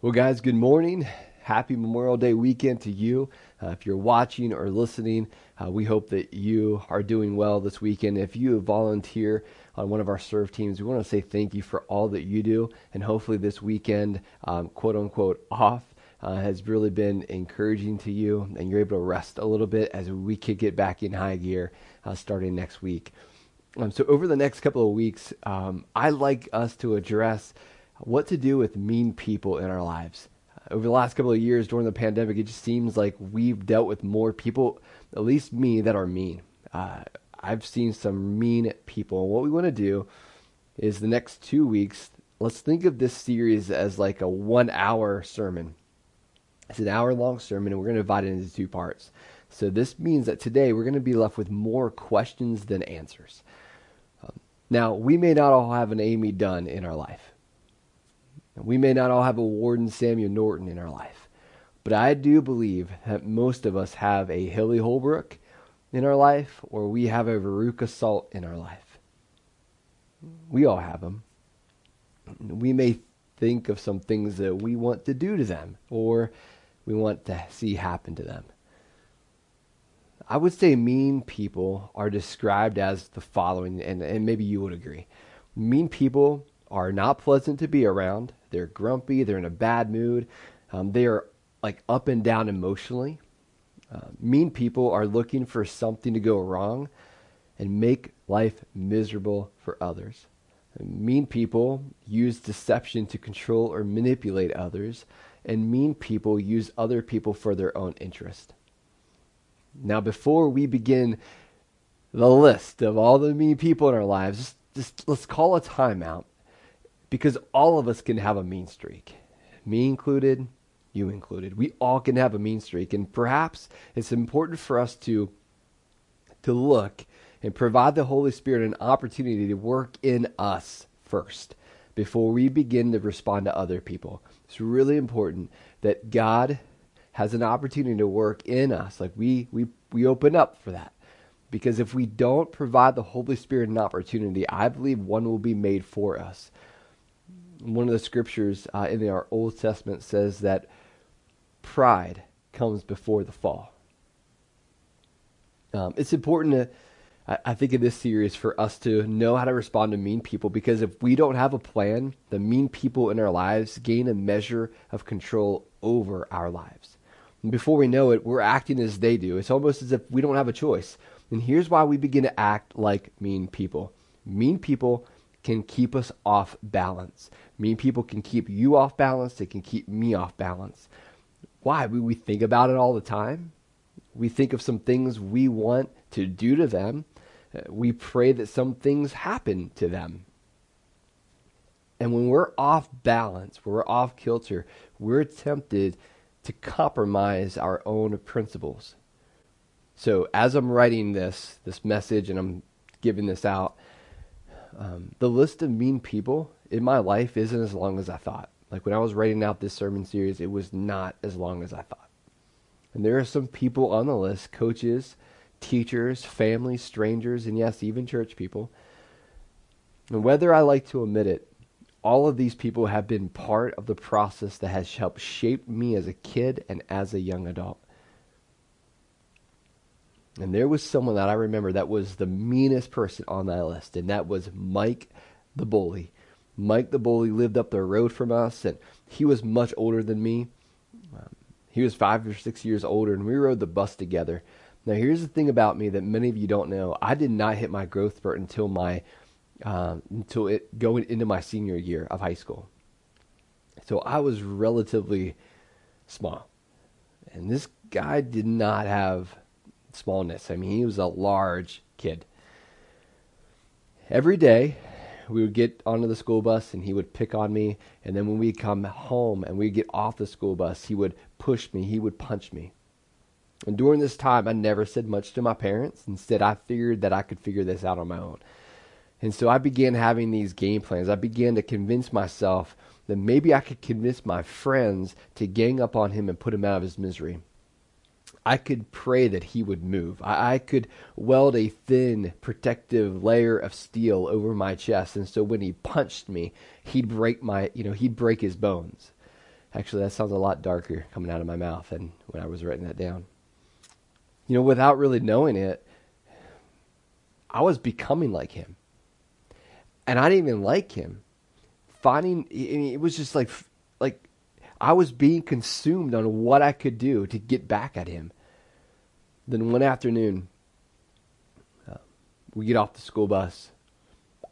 Well, guys, good morning. Happy Memorial Day weekend to you. Uh, if you're watching or listening, uh, we hope that you are doing well this weekend. If you volunteer on one of our serve teams, we want to say thank you for all that you do. And hopefully, this weekend, um, quote unquote, off uh, has really been encouraging to you and you're able to rest a little bit as we could get back in high gear uh, starting next week. Um, so, over the next couple of weeks, um, I'd like us to address what to do with mean people in our lives. Uh, over the last couple of years during the pandemic, it just seems like we've dealt with more people, at least me, that are mean. Uh, I've seen some mean people. And what we want to do is the next two weeks, let's think of this series as like a one hour sermon. It's an hour long sermon, and we're going to divide it into two parts. So this means that today we're going to be left with more questions than answers. Um, now, we may not all have an Amy Dunne in our life. We may not all have a Warden Samuel Norton in our life, but I do believe that most of us have a Hilly Holbrook in our life or we have a Veruca Salt in our life. We all have them. We may think of some things that we want to do to them or we want to see happen to them. I would say mean people are described as the following, and, and maybe you would agree. Mean people are not pleasant to be around. They're grumpy. They're in a bad mood. Um, they are like up and down emotionally. Uh, mean people are looking for something to go wrong and make life miserable for others. And mean people use deception to control or manipulate others, and mean people use other people for their own interest. Now, before we begin the list of all the mean people in our lives, just, just let's call a timeout because all of us can have a mean streak. Me included, you included. We all can have a mean streak. And perhaps it's important for us to, to look and provide the Holy Spirit an opportunity to work in us first before we begin to respond to other people. It's really important that God has an opportunity to work in us. Like we we we open up for that. Because if we don't provide the Holy Spirit an opportunity, I believe one will be made for us one of the scriptures uh, in our Old Testament says that pride comes before the fall. Um, it's important to, I, I think, in this series for us to know how to respond to mean people because if we don't have a plan, the mean people in our lives gain a measure of control over our lives. And before we know it, we're acting as they do. It's almost as if we don't have a choice. And here's why we begin to act like mean people. Mean people can keep us off balance. Mean people can keep you off balance, they can keep me off balance. Why? We, we think about it all the time. We think of some things we want to do to them. Uh, we pray that some things happen to them. And when we're off balance, when we're off kilter, we're tempted to compromise our own principles. So as I'm writing this this message and I'm giving this out, um, the list of mean people in my life isn't as long as I thought. Like when I was writing out this sermon series, it was not as long as I thought. And there are some people on the list coaches, teachers, families, strangers, and yes, even church people. And whether I like to admit it, all of these people have been part of the process that has helped shape me as a kid and as a young adult. And there was someone that I remember that was the meanest person on that list, and that was Mike the bully. Mike the bully lived up the road from us, and he was much older than me. Um, he was five or six years older, and we rode the bus together. Now, here's the thing about me that many of you don't know: I did not hit my growth spurt until my uh, until it going into my senior year of high school. So I was relatively small, and this guy did not have smallness. I mean, he was a large kid. Every day, we would get onto the school bus and he would pick on me. And then when we'd come home and we'd get off the school bus, he would push me, he would punch me. And during this time, I never said much to my parents. Instead, I figured that I could figure this out on my own. And so I began having these game plans. I began to convince myself that maybe I could convince my friends to gang up on him and put him out of his misery. I could pray that he would move. I, I, could weld a thin protective layer of steel over my chest, and so when he punched me, he'd break my, you know, he'd break his bones. Actually, that sounds a lot darker coming out of my mouth than when I was writing that down. You know, without really knowing it, I was becoming like him. And I didn't even like him. Finding, it was just like, like I was being consumed on what I could do to get back at him. Then one afternoon, uh, we get off the school bus.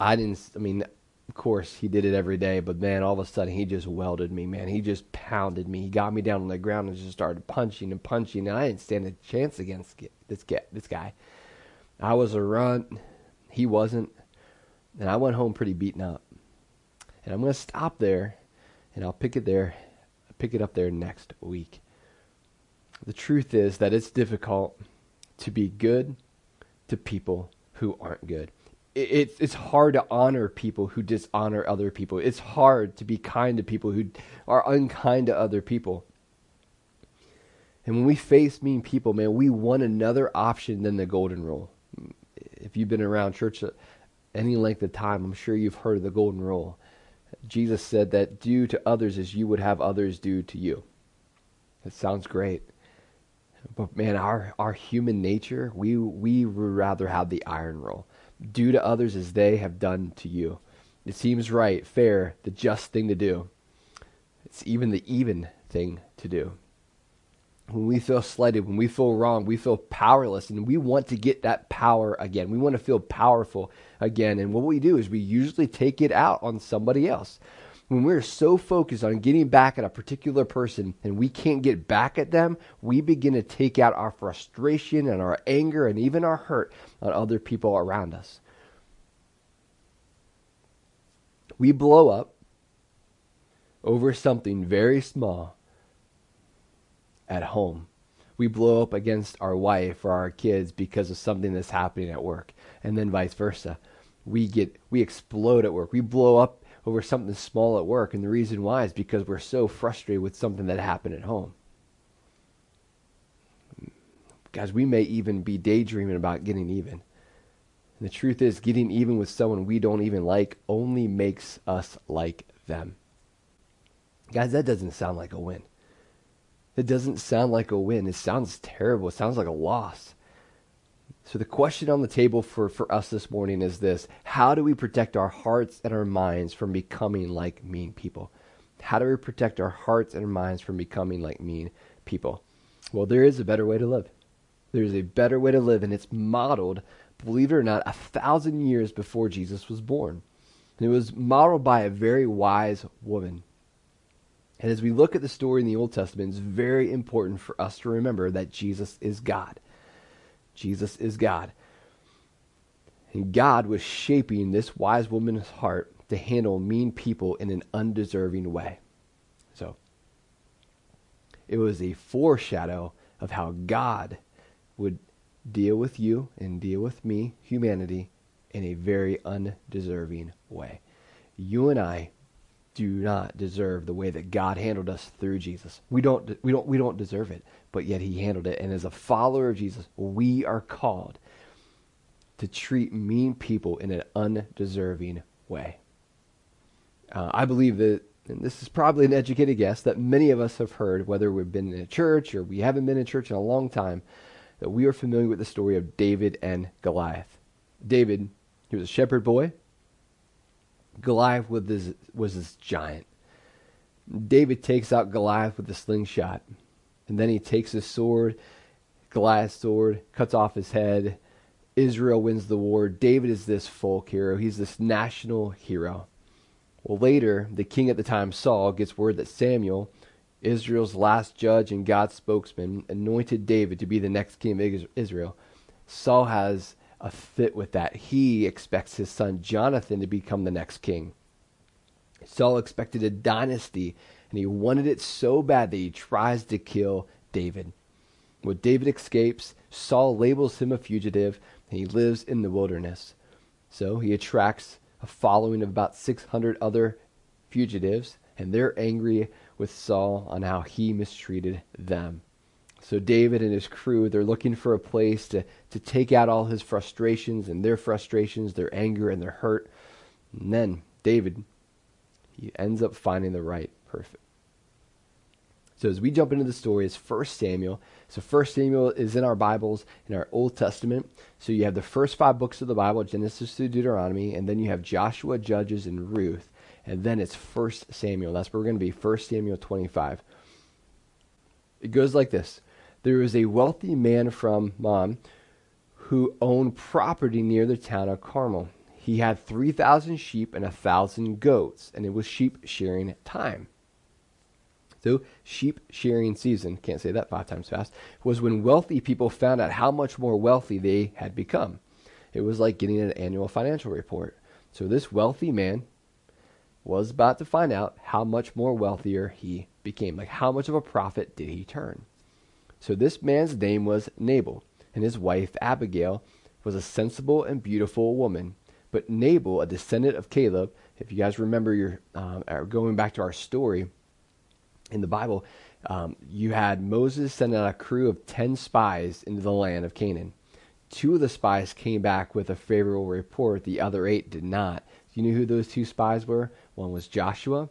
I didn't, I mean, of course, he did it every day, but man, all of a sudden he just welded me, man. He just pounded me. He got me down on the ground and just started punching and punching, and I didn't stand a chance against this. This guy. I was a runt. He wasn't. And I went home pretty beaten up. And I'm going to stop there, and I'll pick it there, pick it up there next week. The truth is that it's difficult to be good to people who aren't good it, it's hard to honor people who dishonor other people. It's hard to be kind to people who are unkind to other people. And when we face mean people, man, we want another option than the golden rule. If you've been around church any length of time, I'm sure you've heard of the golden rule. Jesus said that do to others as you would have others do to you. It sounds great. But man, our, our human nature, we, we would rather have the iron rule do to others as they have done to you. It seems right, fair, the just thing to do. It's even the even thing to do. When we feel slighted, when we feel wrong, we feel powerless, and we want to get that power again. We want to feel powerful again. And what we do is we usually take it out on somebody else when we're so focused on getting back at a particular person and we can't get back at them, we begin to take out our frustration and our anger and even our hurt on other people around us. We blow up over something very small at home. We blow up against our wife or our kids because of something that's happening at work, and then vice versa. We get we explode at work. We blow up over something small at work. And the reason why is because we're so frustrated with something that happened at home. Guys, we may even be daydreaming about getting even. And the truth is, getting even with someone we don't even like only makes us like them. Guys, that doesn't sound like a win. It doesn't sound like a win. It sounds terrible. It sounds like a loss. So, the question on the table for, for us this morning is this How do we protect our hearts and our minds from becoming like mean people? How do we protect our hearts and our minds from becoming like mean people? Well, there is a better way to live. There's a better way to live, and it's modeled, believe it or not, a thousand years before Jesus was born. And it was modeled by a very wise woman. And as we look at the story in the Old Testament, it's very important for us to remember that Jesus is God. Jesus is God. And God was shaping this wise woman's heart to handle mean people in an undeserving way. So, it was a foreshadow of how God would deal with you and deal with me, humanity, in a very undeserving way. You and I do not deserve the way that God handled us through Jesus. We don't we don't we don't deserve it, but yet he handled it and as a follower of Jesus, we are called to treat mean people in an undeserving way. Uh, I believe that and this is probably an educated guess that many of us have heard whether we've been in a church or we haven't been in church in a long time that we are familiar with the story of David and Goliath. David, he was a shepherd boy Goliath was this, was this giant. David takes out Goliath with a slingshot. And then he takes his sword, Goliath's sword, cuts off his head. Israel wins the war. David is this folk hero. He's this national hero. Well, later, the king at the time, Saul, gets word that Samuel, Israel's last judge and God's spokesman, anointed David to be the next king of Israel. Saul has a fit with that. He expects his son Jonathan to become the next king. Saul expected a dynasty, and he wanted it so bad that he tries to kill David. When David escapes, Saul labels him a fugitive, and he lives in the wilderness. So he attracts a following of about 600 other fugitives, and they're angry with Saul on how he mistreated them. So David and his crew, they're looking for a place to, to take out all his frustrations and their frustrations, their anger and their hurt. And then David, he ends up finding the right perfect So as we jump into the story, it's First Samuel. So First Samuel is in our Bibles in our Old Testament. So you have the first five books of the Bible, Genesis through Deuteronomy, and then you have Joshua, Judges, and Ruth, and then it's First Samuel. That's where we're going to be. First Samuel 25. It goes like this: There was a wealthy man from Maon who owned property near the town of Carmel. He had three thousand sheep and a thousand goats, and it was sheep shearing time. So, sheep shearing season, can't say that five times fast, was when wealthy people found out how much more wealthy they had become. It was like getting an annual financial report. So, this wealthy man was about to find out how much more wealthier he became. Like, how much of a profit did he turn? So, this man's name was Nabal, and his wife Abigail was a sensible and beautiful woman. But Nabal, a descendant of Caleb, if you guys remember your um, going back to our story, in the Bible, um, you had Moses send out a crew of 10 spies into the land of Canaan. Two of the spies came back with a favorable report, the other eight did not. You know who those two spies were? One was Joshua,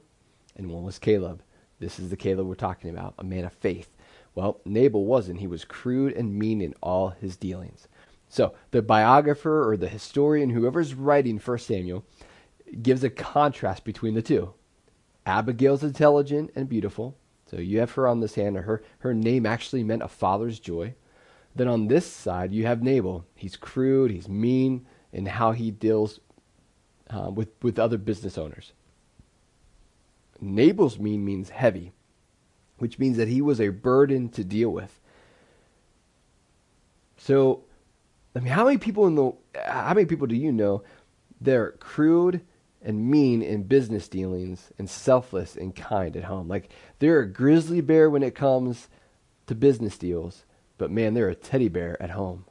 and one was Caleb. This is the Caleb we're talking about, a man of faith. Well, Nabal wasn't. He was crude and mean in all his dealings. So, the biographer or the historian, whoever's writing 1 Samuel, gives a contrast between the two. Abigail's intelligent and beautiful. So you have her on this hand. Her, her name actually meant a father's joy. Then on this side, you have Nabal. He's crude, he's mean in how he deals uh, with, with other business owners. Nabal's mean means heavy, which means that he was a burden to deal with. So, I mean, how many people in the how many people do you know they're crude and mean in business dealings and selfless and kind at home. Like they're a grizzly bear when it comes to business deals, but man, they're a teddy bear at home.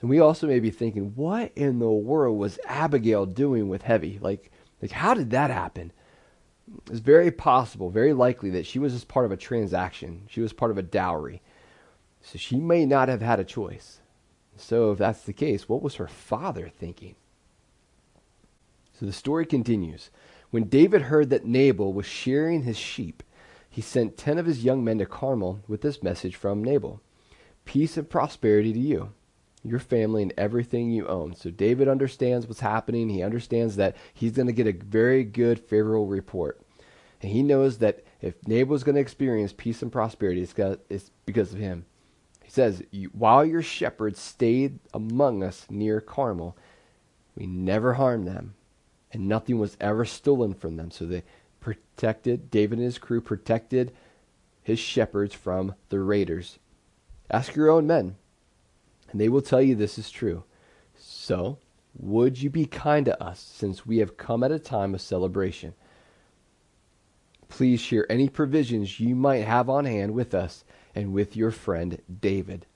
And we also may be thinking, what in the world was Abigail doing with Heavy? Like, like how did that happen? It's very possible, very likely that she was just part of a transaction. She was part of a dowry. So she may not have had a choice. So if that's the case, what was her father thinking? So the story continues. When David heard that Nabal was shearing his sheep, he sent ten of his young men to Carmel with this message from Nabal Peace and prosperity to you, your family, and everything you own. So David understands what's happening. He understands that he's going to get a very good, favorable report. And he knows that if Nabal is going to experience peace and prosperity, it's because of him. He says, While your shepherds stayed among us near Carmel, we never harmed them and nothing was ever stolen from them. So they protected, David and his crew protected his shepherds from the raiders. Ask your own men, and they will tell you this is true. So, would you be kind to us since we have come at a time of celebration? Please share any provisions you might have on hand with us and with your friend David.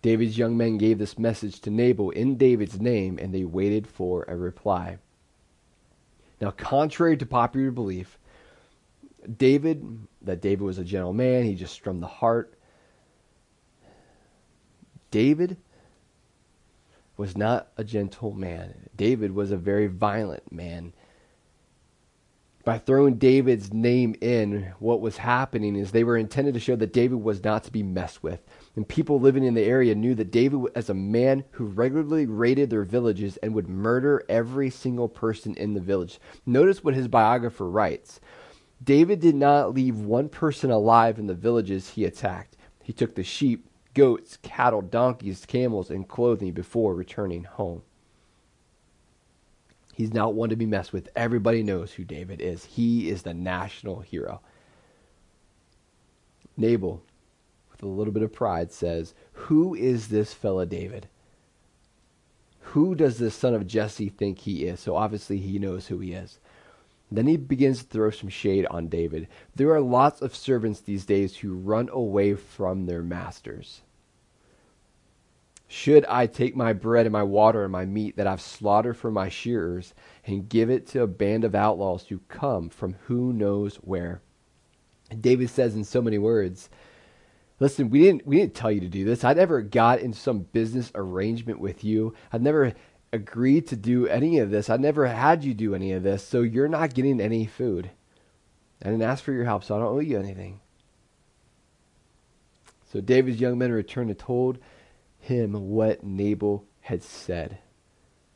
David's young men gave this message to Nabal in David's name, and they waited for a reply. Now, contrary to popular belief, David, that David was a gentle man, he just strummed the heart. David was not a gentle man. David was a very violent man by throwing David's name in, what was happening is they were intended to show that David was not to be messed with. And people living in the area knew that David, as a man who regularly raided their villages and would murder every single person in the village. Notice what his biographer writes David did not leave one person alive in the villages he attacked. He took the sheep, goats, cattle, donkeys, camels, and clothing before returning home. He's not one to be messed with. Everybody knows who David is. He is the national hero. Nabal, with a little bit of pride, says, Who is this fella David? Who does this son of Jesse think he is? So obviously he knows who he is. Then he begins to throw some shade on David. There are lots of servants these days who run away from their masters. Should I take my bread and my water and my meat that I've slaughtered for my shearers and give it to a band of outlaws who come from who knows where? David says in so many words, Listen, we didn't we didn't tell you to do this. I never got in some business arrangement with you. I've never agreed to do any of this. I never had you do any of this, so you're not getting any food. I didn't ask for your help, so I don't owe you anything. So David's young men returned and told him what Nabal had said.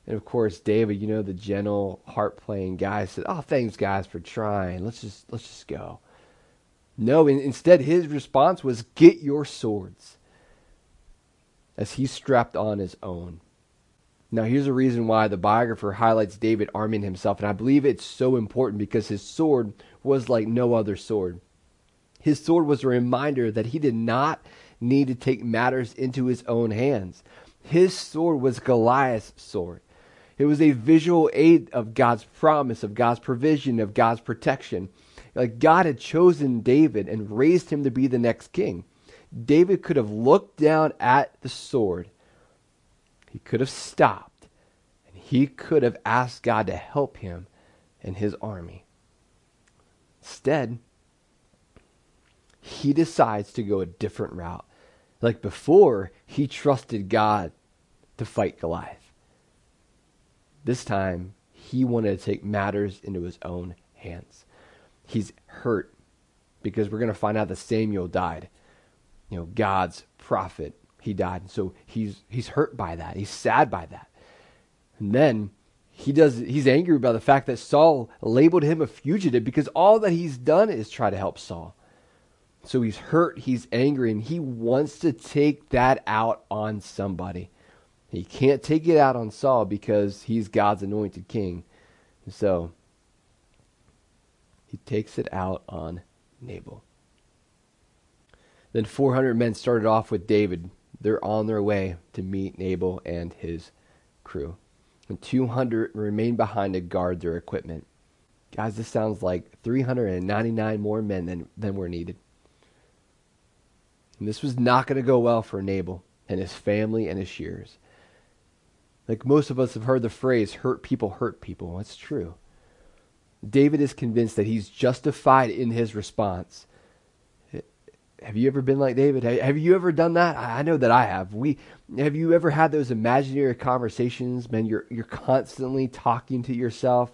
And of course, David, you know, the gentle, heart playing guy said, Oh, thanks guys for trying. Let's just let's just go. No, in, instead his response was, Get your swords. As he strapped on his own. Now, here's a reason why the biographer highlights David arming himself, and I believe it's so important because his sword was like no other sword. His sword was a reminder that he did not need to take matters into his own hands. His sword was Goliath's sword. It was a visual aid of God's promise, of God's provision, of God's protection. Like God had chosen David and raised him to be the next king. David could have looked down at the sword. He could have stopped. And he could have asked God to help him and his army. Instead, he decides to go a different route. Like before, he trusted God to fight Goliath. This time, he wanted to take matters into his own hands. He's hurt because we're going to find out that Samuel died. You know, God's prophet, he died. So he's he's hurt by that. He's sad by that. And then he does he's angry by the fact that Saul labeled him a fugitive because all that he's done is try to help Saul. So he's hurt, he's angry, and he wants to take that out on somebody. He can't take it out on Saul because he's God's anointed king. And So he takes it out on Nabal. Then 400 men started off with David. They're on their way to meet Nabal and his crew. And 200 remain behind to guard their equipment. Guys, this sounds like 399 more men than, than were needed. And this was not going to go well for Nabal and his family and his shears. Like most of us have heard the phrase, hurt people hurt people. That's true. David is convinced that he's justified in his response. Have you ever been like David? Have you ever done that? I know that I have. We have you ever had those imaginary conversations, man? You're you're constantly talking to yourself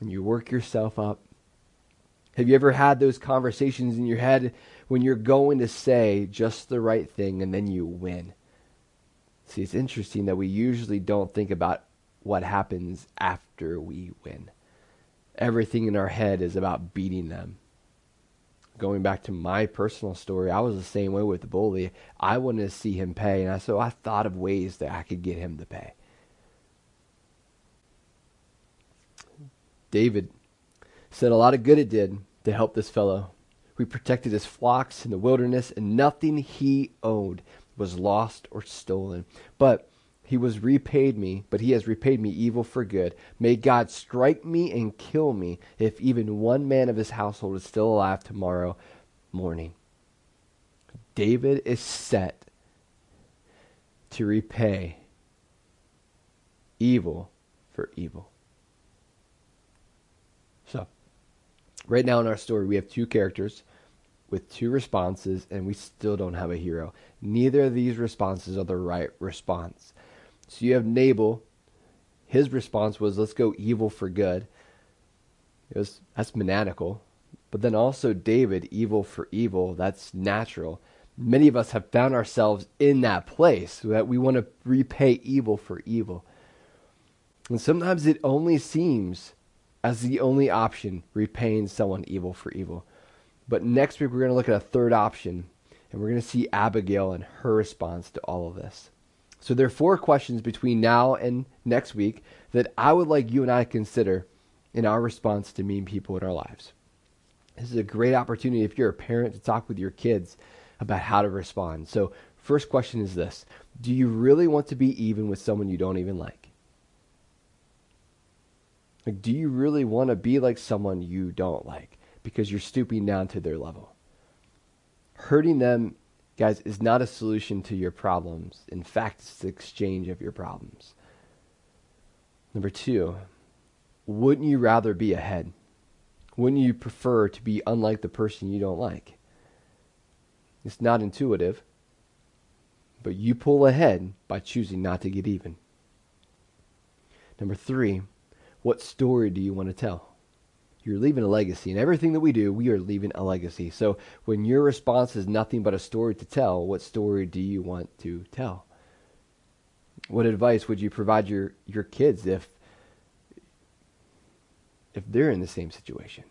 and you work yourself up. Have you ever had those conversations in your head when you're going to say just the right thing and then you win? See, it's interesting that we usually don't think about what happens after we win. Everything in our head is about beating them. Going back to my personal story, I was the same way with the bully. I wanted to see him pay, and so I thought of ways that I could get him to pay. David said a lot of good it did to help this fellow. We protected his flocks in the wilderness, and nothing he owned was lost or stolen. But he was repaid me, but he has repaid me evil for good. May God strike me and kill me if even one man of his household is still alive tomorrow morning. David is set to repay evil for evil. So, right now in our story, we have two characters with two responses, and we still don't have a hero. Neither of these responses are the right response. So you have Nabal. His response was, let's go evil for good. It was, that's maniacal. But then also David, evil for evil, that's natural. Many of us have found ourselves in that place that we want to repay evil for evil. And sometimes it only seems as the only option, repaying someone evil for evil. But next week, we're going to look at a third option, and we're going to see Abigail and her response to all of this. So there are four questions between now and next week that I would like you and I to consider in our response to mean people in our lives. This is a great opportunity if you're a parent to talk with your kids about how to respond. So, first question is this Do you really want to be even with someone you don't even like? Like, do you really want to be like someone you don't like because you're stooping down to their level? Hurting them guys, is not a solution to your problems. In fact, it's the exchange of your problems. Number two, wouldn't you rather be ahead? Wouldn't you prefer to be unlike the person you don't like? It's not intuitive, but you pull ahead by choosing not to get even. Number three, what story do you want to tell? You're leaving a legacy. And everything that we do, we are leaving a legacy. So when your response is nothing but a story to tell, what story do you want to tell? What advice would you provide your, your kids if if they're in the same situation?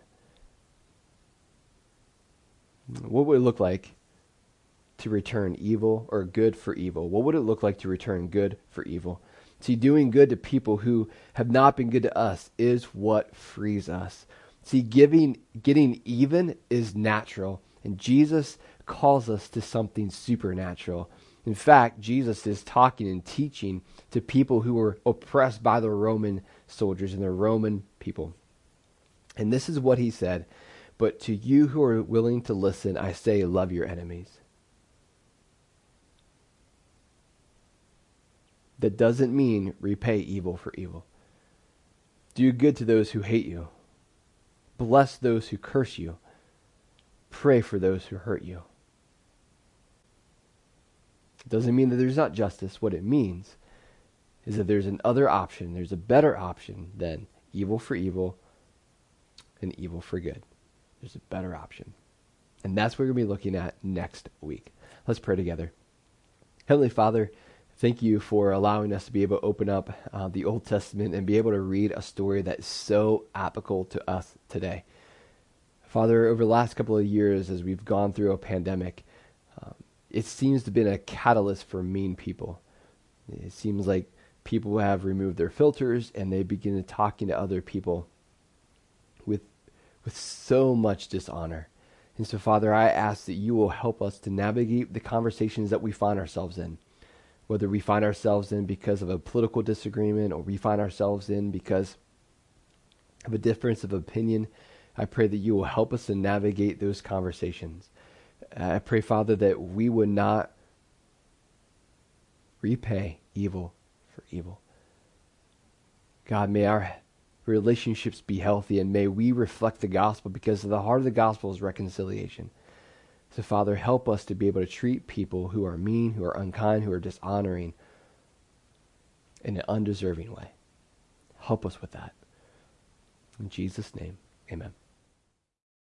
What would it look like to return evil or good for evil? What would it look like to return good for evil? See, doing good to people who have not been good to us is what frees us. See, giving, getting even is natural, and Jesus calls us to something supernatural. In fact, Jesus is talking and teaching to people who were oppressed by the Roman soldiers and the Roman people. And this is what he said But to you who are willing to listen, I say, love your enemies. That doesn't mean repay evil for evil. Do good to those who hate you. Bless those who curse you. Pray for those who hurt you. It doesn't mean that there's not justice. What it means is that there's another option, there's a better option than evil for evil and evil for good. There's a better option. And that's what we're going to be looking at next week. Let's pray together. Heavenly Father, thank you for allowing us to be able to open up uh, the Old Testament and be able to read a story that's so applicable to us today. Father, over the last couple of years, as we've gone through a pandemic, um, it seems to have been a catalyst for mean people. It seems like people have removed their filters and they begin talking to other people with, with so much dishonor. And so, Father, I ask that you will help us to navigate the conversations that we find ourselves in whether we find ourselves in because of a political disagreement or we find ourselves in because of a difference of opinion, I pray that you will help us to navigate those conversations. I pray, Father, that we would not repay evil for evil. God, may our relationships be healthy and may we reflect the gospel because the heart of the gospel is reconciliation. So, Father, help us to be able to treat people who are mean, who are unkind, who are dishonoring in an undeserving way. Help us with that. In Jesus' name, amen.